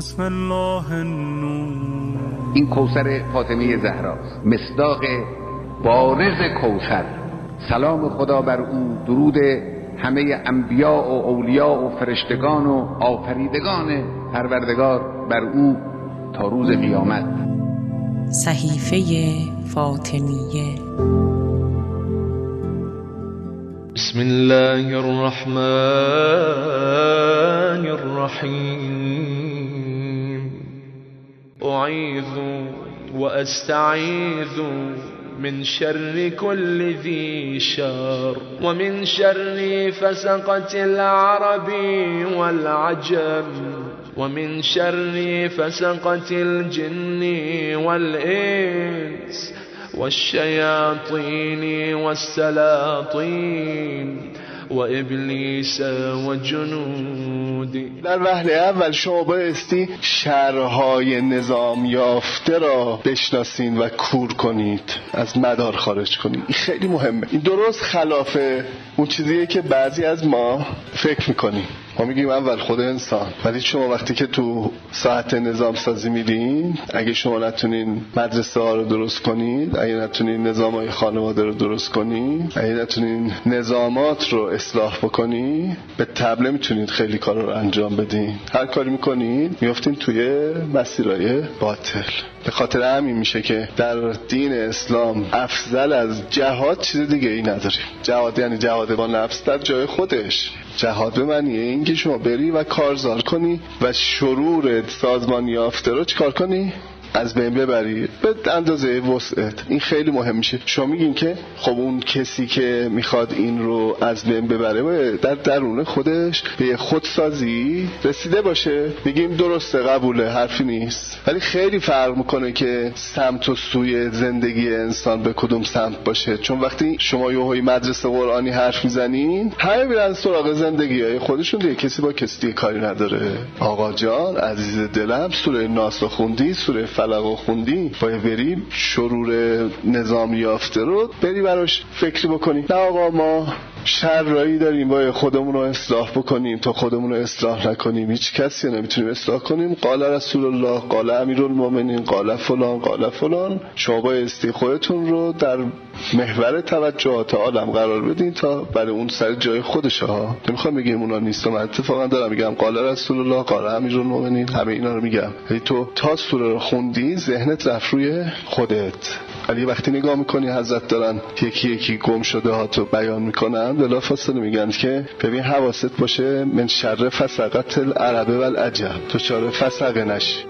بسم الله النور. این کوسر فاطمه زهراست مصداق بارز کوسر سلام خدا بر او درود همه انبیا و اولیا و فرشتگان و آفریدگان پروردگار بر او تا روز قیامت. صحیفه فاطمیه. بسم الله الرحمن الرحيم أعيذ وأستعيذ من شر كل ذي شر ومن شر فسقة العرب والعجم ومن شر فسقة الجن والإنس والشياطين والسلاطين وابلیس و جنودی در وهله اول شما بایستی شرهای نظام یافته را بشناسین و کور کنید. از مدار خارج کنید. این خیلی مهمه. این درست خلاف اون چیزیه که بعضی از ما فکر می‌کنیم. ما میگیم اول خود انسان. ولی شما وقتی که تو ساعت نظام سازی میرین اگه شما نتونین مدرسه ها رو درست کنید اگه نتونین نظام های خانواده رو درست کنید اگه نتونین نظامات رو اصلاح بکنید به تبله می‌تونید خیلی کار رو انجام بدین. هر کاری می‌کنید میفتین توی مسیرهای باطل. به خاطر همین میشه که در دین اسلام افضل از جهاد چیز دیگه ای نداریم. جهاد یعنی جهاد با نفس در جای خودش. جهاد به معنیه اینکه شما بری و کارزار کنی و شرور سازمان یافته رو چیکار کنی؟ از بین ببری. به اندازه وسعت. این خیلی مهم میشه. شما میگین که خب اون کسی که می‌خواد این رو از بین ببره در درون خودش به خودسازی رسیده باشه. میگیم درسته قبوله حرفی نیست. ولی خیلی فرق می‌کنه که سمت و سوی زندگی انسان به کدوم سمت باشه. چون وقتی شما یه مدرسه قرآنی حرف می‌زنین همه میرن سراغ زندگی های خودشون. دیگه کسی با کسی دیگه کاری نداره. آقا جان عزیز دلم سوره ناس خوندی سوره فلق خوندی باید بری شرور نظام یافته رو بری براش فکری بکنی. نه آقا ما شرایی داریم باید خودمون رو اصلاح بکنیم. تا خودمون رو اصلاح نکنیم هیچ کسی نمی‌تونیم اصلاح کنیم. قال رسول الله قال امیر المومنین قال فلان قال فلان. شما بایستی خودتون رو در محور توجهات عالم قرار بدین تا برای اون سر جای خودش ها. نمی‌خوام بگیم اونا نیست. من اتفاقا دارم میگم قال رسول الله قال امیر المومنین همه اینا رو میگم. ولی تو تا سوره رو خوندی ذهنت رفت روی خودت. ولی وقتی نگاه می‌کنی حضرت دارن یکی یکی گم شده ها تو بیان می‌کنن بلا فاصله میگن که ببین حواست باشه من شر فسقت العربه و العجب تو چاره فسقه نشی.